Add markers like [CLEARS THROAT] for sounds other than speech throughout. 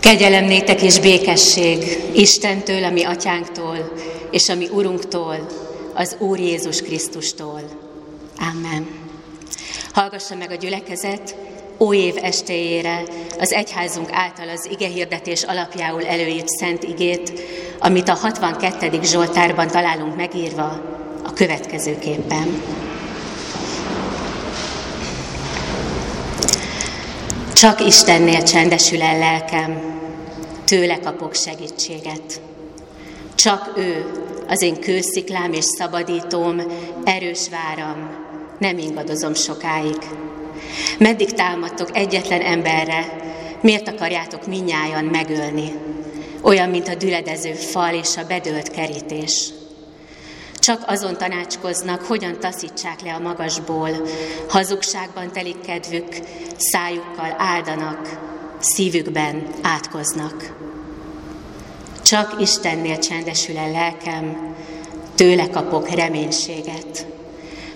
Kegyelem és békesség Istentől, ami atyánktól, és ami Urunktól, az Úr Jézus Krisztustól. Amen. Hallgassa meg a gyülekezet ó év estéjére az egyházunk által az ige hirdetés alapjául előírt szent igét, amit a 62. Zsoltárban találunk megírva a következőképpen. Csak Istennél csendesül el lelkem, tőle kapok segítséget. Csak ő, az én kősziklám és szabadítóm, erős váram, nem ingadozom sokáig. Meddig támadtok egyetlen emberre, miért akarjátok minnyájan megölni? Olyan, mint a düledező fal és a bedőlt kerítés. Csak azon tanácskoznak, hogyan taszítsák le a magasból, hazugságban telik kedvük, szájukkal áldanak, szívükben átkoznak. Csak Istennél csendesül el lelkem, tőle kapok reménységet.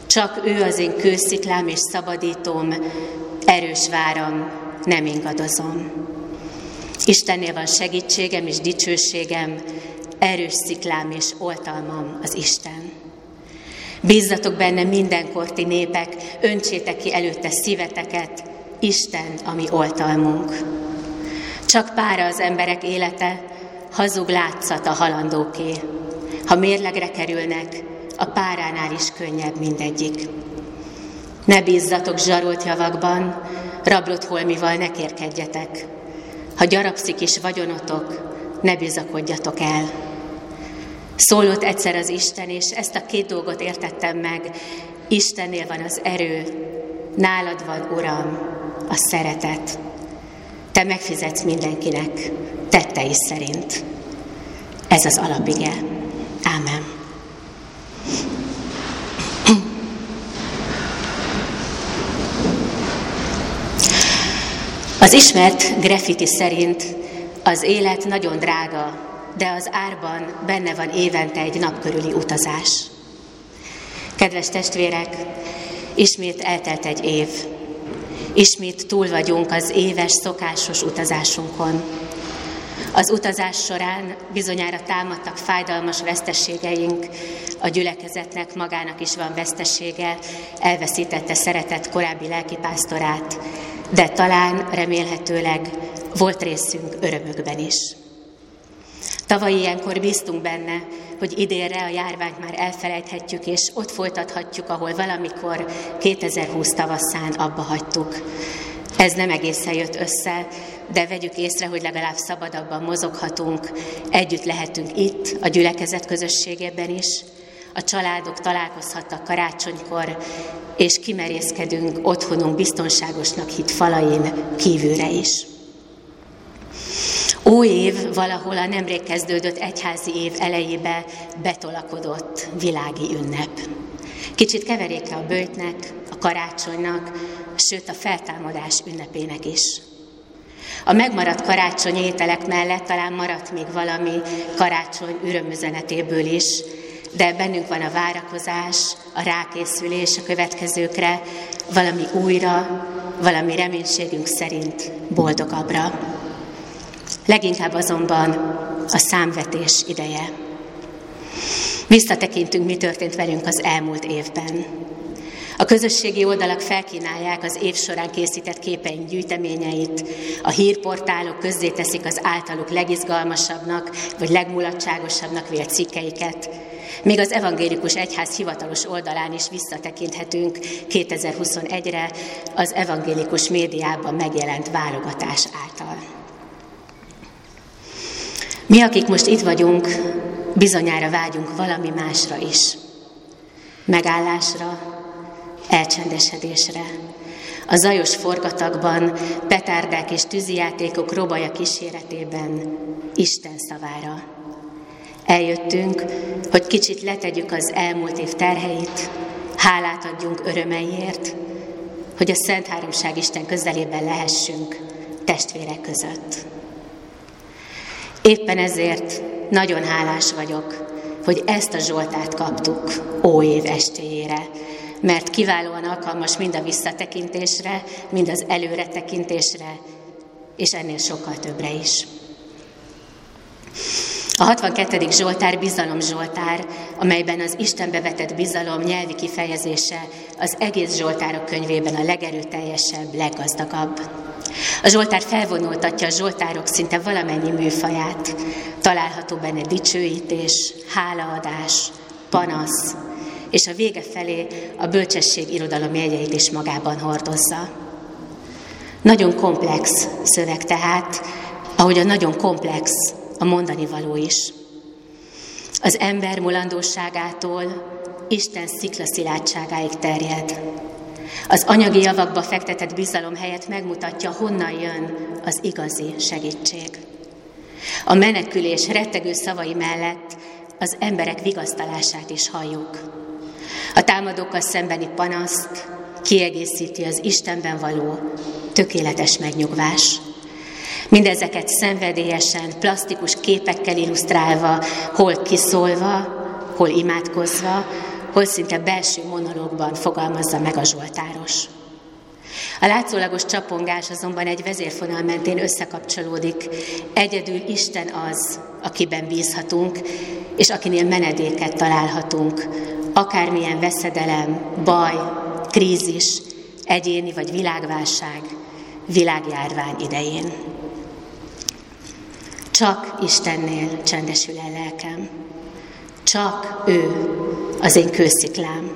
Csak ő az én kősziklám és szabadítóm, erős váram, nem ingadozom. Istennél van segítségem és dicsőségem, erős sziklám és oltalmam az Isten. Bízzatok benne mindenkor, ti népek, öntsétek ki előtte szíveteket, Isten, ami oltalmunk. Csak pára az emberek élete, hazug látszat a halandóké. Ha mérlegre kerülnek, a páránál is könnyebb mindegyik. Ne bízzatok zsarolt javakban, rablott holmival ne kérkedjetek. Ha gyarapszik is vagyonotok, ne bizakodjatok el. Szólott egyszer az Isten, és ezt a két dolgot értettem meg. Istennél van az erő, nálad van, Uram, a szeretet. Te megfizetsz mindenkinek tettei szerint. Ez az alapige. Ámen. Az ismert graffiti szerint az élet nagyon drága, de az árban benne van évente egy napkörüli utazás. Kedves testvérek, ismét eltelt egy év. Ismét túl vagyunk az éves szokásos utazásunkon. Az utazás során bizonyára támadtak fájdalmas veszteségeink, a gyülekezetnek magának is van vesztesége, elveszítette szeretett korábbi lelkipásztorát, de talán remélhetőleg volt részünk örömökben is. Tavaly ilyenkor bíztunk benne, hogy idénre a járványt már elfelejthetjük, és ott folytathatjuk, ahol valamikor 2020 tavaszán abba hagytuk. Ez nem egészen jött össze, de vegyük észre, hogy legalább szabadabban mozoghatunk, együtt lehetünk itt, a gyülekezet közösségében is, a családok találkozhattak karácsonykor, és kimerészkedünk otthonunk biztonságosnak hit falain kívülre is. Új év valahol a nemrég kezdődött egyházi év elejébe betolakodott világi ünnep. Kicsit keveréke a bőjtnek, a karácsonynak, sőt a feltámadás ünnepének is. A megmaradt karácsony ételek mellett talán maradt még valami karácsony ürömüzenetéből is, de bennünk van a várakozás, a rákészülés a következőkre, valami újra, valami reménységünk szerint boldogabbra. Leginkább azonban a számvetés ideje. Visszatekintünk, mi történt velünk az elmúlt évben. A közösségi oldalak felkínálják az év során készített képeink gyűjteményeit, a hírportálok közzéteszik az általuk legizgalmasabbnak vagy legmulatságosabbnak vélt cikkeiket, még az Evangélikus Egyház hivatalos oldalán is visszatekinthetünk 2021-re az evangélikus médiában megjelent válogatás által. Mi, akik most itt vagyunk, bizonyára vágyunk valami másra is. Megállásra, elcsendesedésre. A zajos forgatagban, petárdák és tűzijátékok robaja kíséretében Isten szavára. Eljöttünk, hogy kicsit letegyük az elmúlt év terheit, hálát adjunk örömeiért, hogy a Szent Háromság Isten közelében lehessünk testvérek között. Éppen ezért nagyon hálás vagyok, hogy ezt a Zsoltát kaptuk ó év estéjére, mert kiválóan alkalmas mind a visszatekintésre, mind az előretekintésre, és ennél sokkal többre is. A 62. Zsoltár bizalom Zsoltár, amelyben az Istenbe vetett bizalom nyelvi kifejezése az egész Zsoltárok könyvében a legerőteljesebb, leggazdagabb. A Zsoltár felvonultatja a Zsoltárok szinte valamennyi műfaját. Található benne dicsőítés, hálaadás, panasz, és a vége felé a bölcsesség irodalom jegyeit is magában hordozza. Nagyon komplex szöveg tehát, ahogy a nagyon komplex a mondani való is. Az ember mulandóságától Isten sziklaszilátságáig terjed. Az anyagi javakba fektetett bizalom helyett megmutatja, honnan jön az igazi segítség. A menekülés rettegő szavai mellett az emberek vigasztalását is halljuk. A támadókkal szembeni panaszt kiegészíti az Istenben való tökéletes megnyugvás. Mindezeket szenvedélyesen, plastikus képekkel illusztrálva, hol kiszólva, hol imádkozva, hol szinte belső monológban fogalmazza meg a Zsoltáros. A látszólagos csapongás azonban egy vezérfonal mentén összekapcsolódik. Egyedül Isten az, akiben bízhatunk, és akinél menedéket találhatunk. Akármilyen veszedelem, baj, krízis, egyéni vagy világválság, világjárvány idején. Csak Istennél csendesül el lelkem. Csak ő az én kősziklám.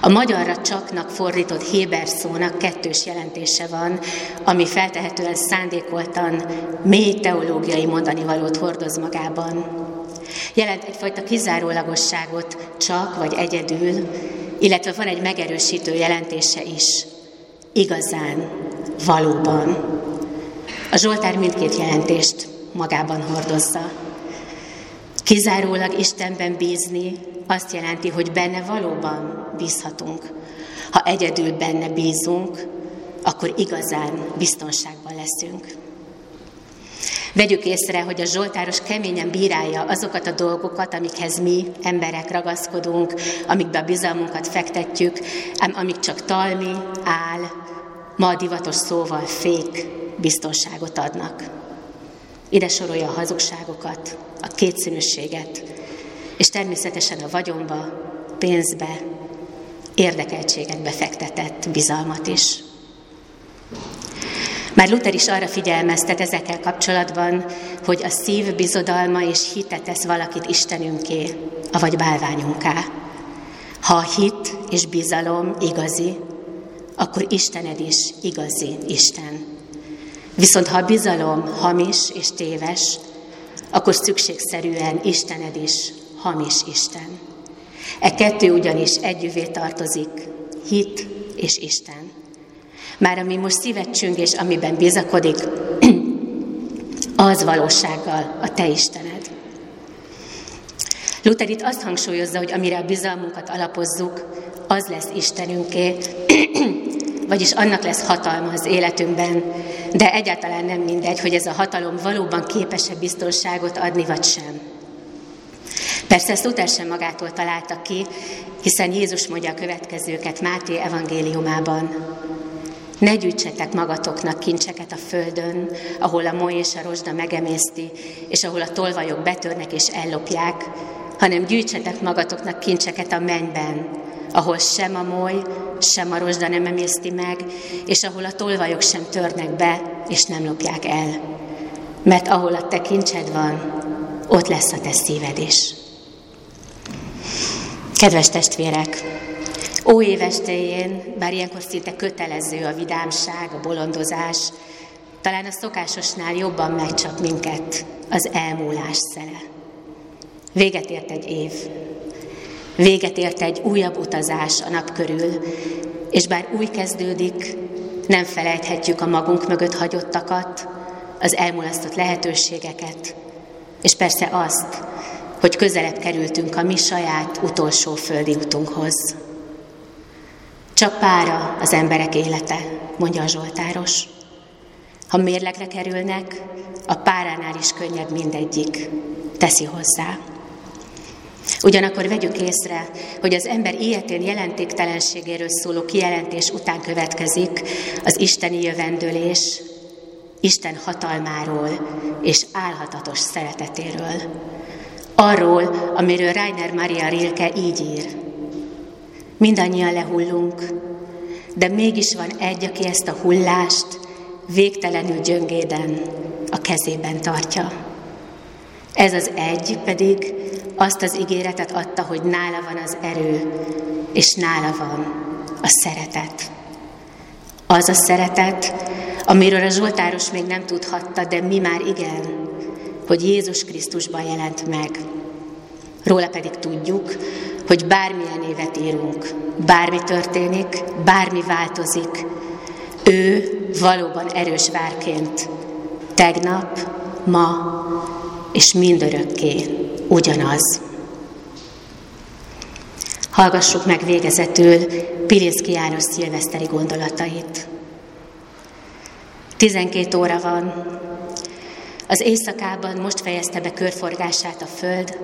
A magyarra csaknak fordított Héber szónak kettős jelentése van, ami feltehetően szándékoltan mély teológiai mondani valót hordoz magában. Jelent egyfajta kizárólagosságot csak vagy egyedül, illetve van egy megerősítő jelentése is. Igazán, valóban. A Zsoltár mindkét jelentést magában hordozza. Kizárólag Istenben bízni azt jelenti, hogy benne valóban bízhatunk. Ha egyedül benne bízunk, akkor igazán biztonságban leszünk. Vegyük észre, hogy a Zsoltáros keményen bírálja azokat a dolgokat, amikhez mi, emberek ragaszkodunk, amikbe a bizalmunkat fektetjük, ám amik csak talmi, áll, ma divatos szóval fék biztonságot adnak. Ide sorolja a hazugságokat, a kétszínűséget, és természetesen a vagyonba, pénzbe, érdekeltségekbe fektetett bizalmat is. Már Luther is arra figyelmeztet ezekkel kapcsolatban, hogy a szív bizodalma és hite tesz valakit Istenünké, avagy bálványunká. Ha a hit és bizalom igazi, akkor Istened is igazi Isten. Viszont ha a bizalom hamis és téves, akkor szükségszerűen Istened is hamis Isten. E kettő ugyanis együvé tartozik, hit és Isten. Már ami most szívet és amiben bizakodik, [CLEARS THROAT] az valósággal a Te Istened. Luther itt azt hangsúlyozza, hogy amire a bizalmunkat alapozzuk, az lesz Istenünké, [CLEARS THROAT] vagyis annak lesz hatalma az életünkben, de egyáltalán nem mindegy, hogy ez a hatalom valóban képes-e biztonságot adni, vagy sem. Persze ezt Luther sem magától találta ki, hiszen Jézus mondja a következőket Máté evangéliumában. Ne gyűjtsetek magatoknak kincseket a földön, ahol a moly és a rozsda megemészti, és ahol a tolvajok betörnek és ellopják, hanem gyűjtsetek magatoknak kincseket a mennyben, ahol sem a moly, sem a rozsda nem emészti meg, és ahol a tolvajok sem törnek be, és nem lopják el. Mert ahol a te kincsed van, ott lesz a te szíved Kedves testvérek, óévestéjén, bár ilyenkor szinte kötelező a vidámság, a bolondozás, talán a szokásosnál jobban megcsap minket az elmúlás szele. Véget ért egy év, Véget ért egy újabb utazás a nap körül, és bár új kezdődik, nem felejthetjük a magunk mögött hagyottakat, az elmulasztott lehetőségeket, és persze azt, hogy közelebb kerültünk a mi saját utolsó földi utunkhoz. Csak pára az emberek élete, mondja a Zsoltáros. Ha mérlegre kerülnek, a páránál is könnyebb mindegyik, teszi hozzá. Ugyanakkor vegyük észre, hogy az ember ilyetén jelentéktelenségéről szóló kijelentés után következik az isteni jövendőlés, Isten hatalmáról és álhatatos szeretetéről. Arról, amiről Rainer Maria Rilke így ír. Mindannyian lehullunk, de mégis van egy, aki ezt a hullást végtelenül gyöngéden a kezében tartja. Ez az egy pedig azt az ígéretet adta, hogy nála van az erő, és nála van a szeretet. Az a szeretet, amiről a Zsoltáros még nem tudhatta, de mi már igen, hogy Jézus Krisztusban jelent meg. Róla pedig tudjuk, hogy bármilyen évet írunk, bármi történik, bármi változik, ő valóban erős várként tegnap, ma és mindörökké ugyanaz. Hallgassuk meg végezetül Pilinszki János szilveszteri gondolatait. 12 óra van. Az éjszakában most fejezte be körforgását a Föld,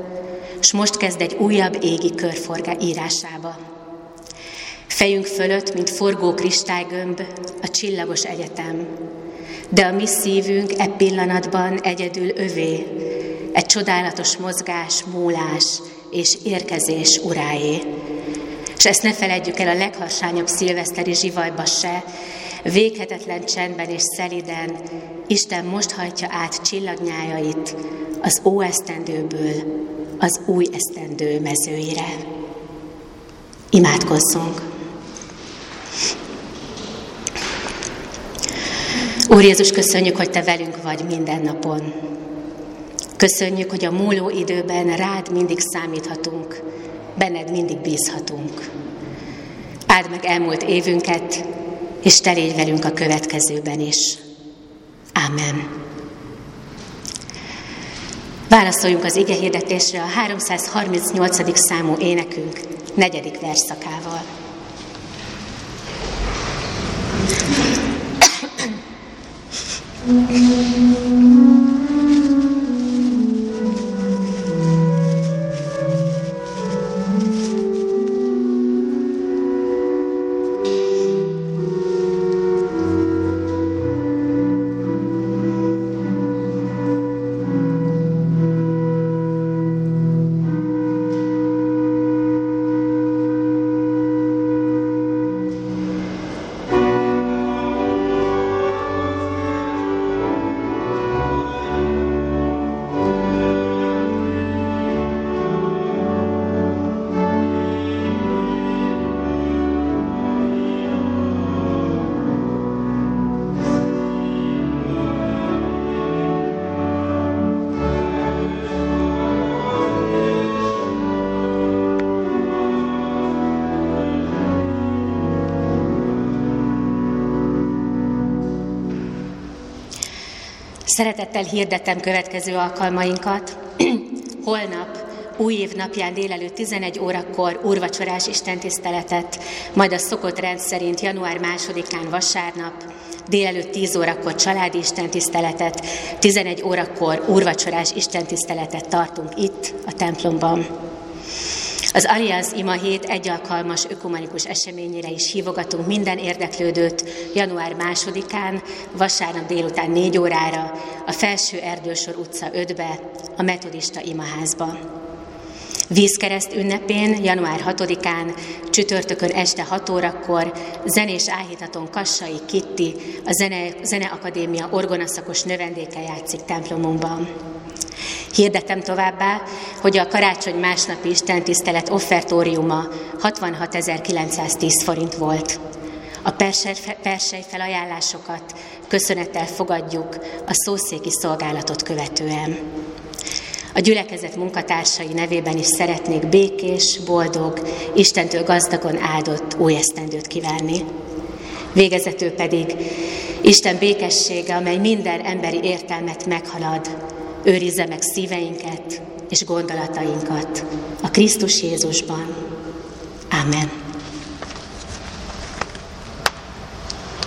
és most kezd egy újabb égi körforgá írásába. Fejünk fölött, mint forgó kristálygömb, a csillagos egyetem, de a mi szívünk e pillanatban egyedül övé, egy csodálatos mozgás, múlás és érkezés uráé. És ezt ne feledjük el a legharsányabb szilveszteri zsivajba se, véghetetlen csendben és szeliden Isten most hajtja át csillagnyájait az óesztendőből az új esztendő mezőire. Imádkozzunk! Úr Jézus, köszönjük, hogy Te velünk vagy minden napon. Köszönjük, hogy a múló időben rád mindig számíthatunk, benned mindig bízhatunk. Áld meg elmúlt évünket, és te légy velünk a következőben is. Amen. Válaszoljunk az ige hirdetésre a 338. számú énekünk negyedik verszakával. Szeretettel hirdetem következő alkalmainkat. [CLEARS THROAT] Holnap új év napján délelőtt 11 órakor úrvacsorás istentiszteletet, majd a szokott rendszerint január 2-án vasárnap délelőtt 10 órakor családi istentiszteletet, 11 órakor úrvacsorás istentiszteletet tartunk itt a templomban. Az Allianz Ima hét egy alkalmas ökumenikus eseményére is hívogatunk minden érdeklődőt január másodikán, vasárnap délután négy órára, a Felső Erdősor utca 5-be, a Metodista Imaházba. Vízkereszt ünnepén, január 6-án, csütörtökön este 6 órakor zenés áhítaton Kassai Kitti, a Zene, Zeneakadémia orgonaszakos növendéke játszik templomunkban. Hirdetem továbbá, hogy a karácsony másnapi istentisztelet offertóriuma 66.910 forint volt. A persej felajánlásokat köszönettel fogadjuk a szószéki szolgálatot követően. A gyülekezet munkatársai nevében is szeretnék békés, boldog, Istentől gazdagon áldott új esztendőt kívánni. Végezetül pedig Isten békessége, amely minden emberi értelmet meghalad, őrizze meg szíveinket és gondolatainkat a Krisztus Jézusban. Amen.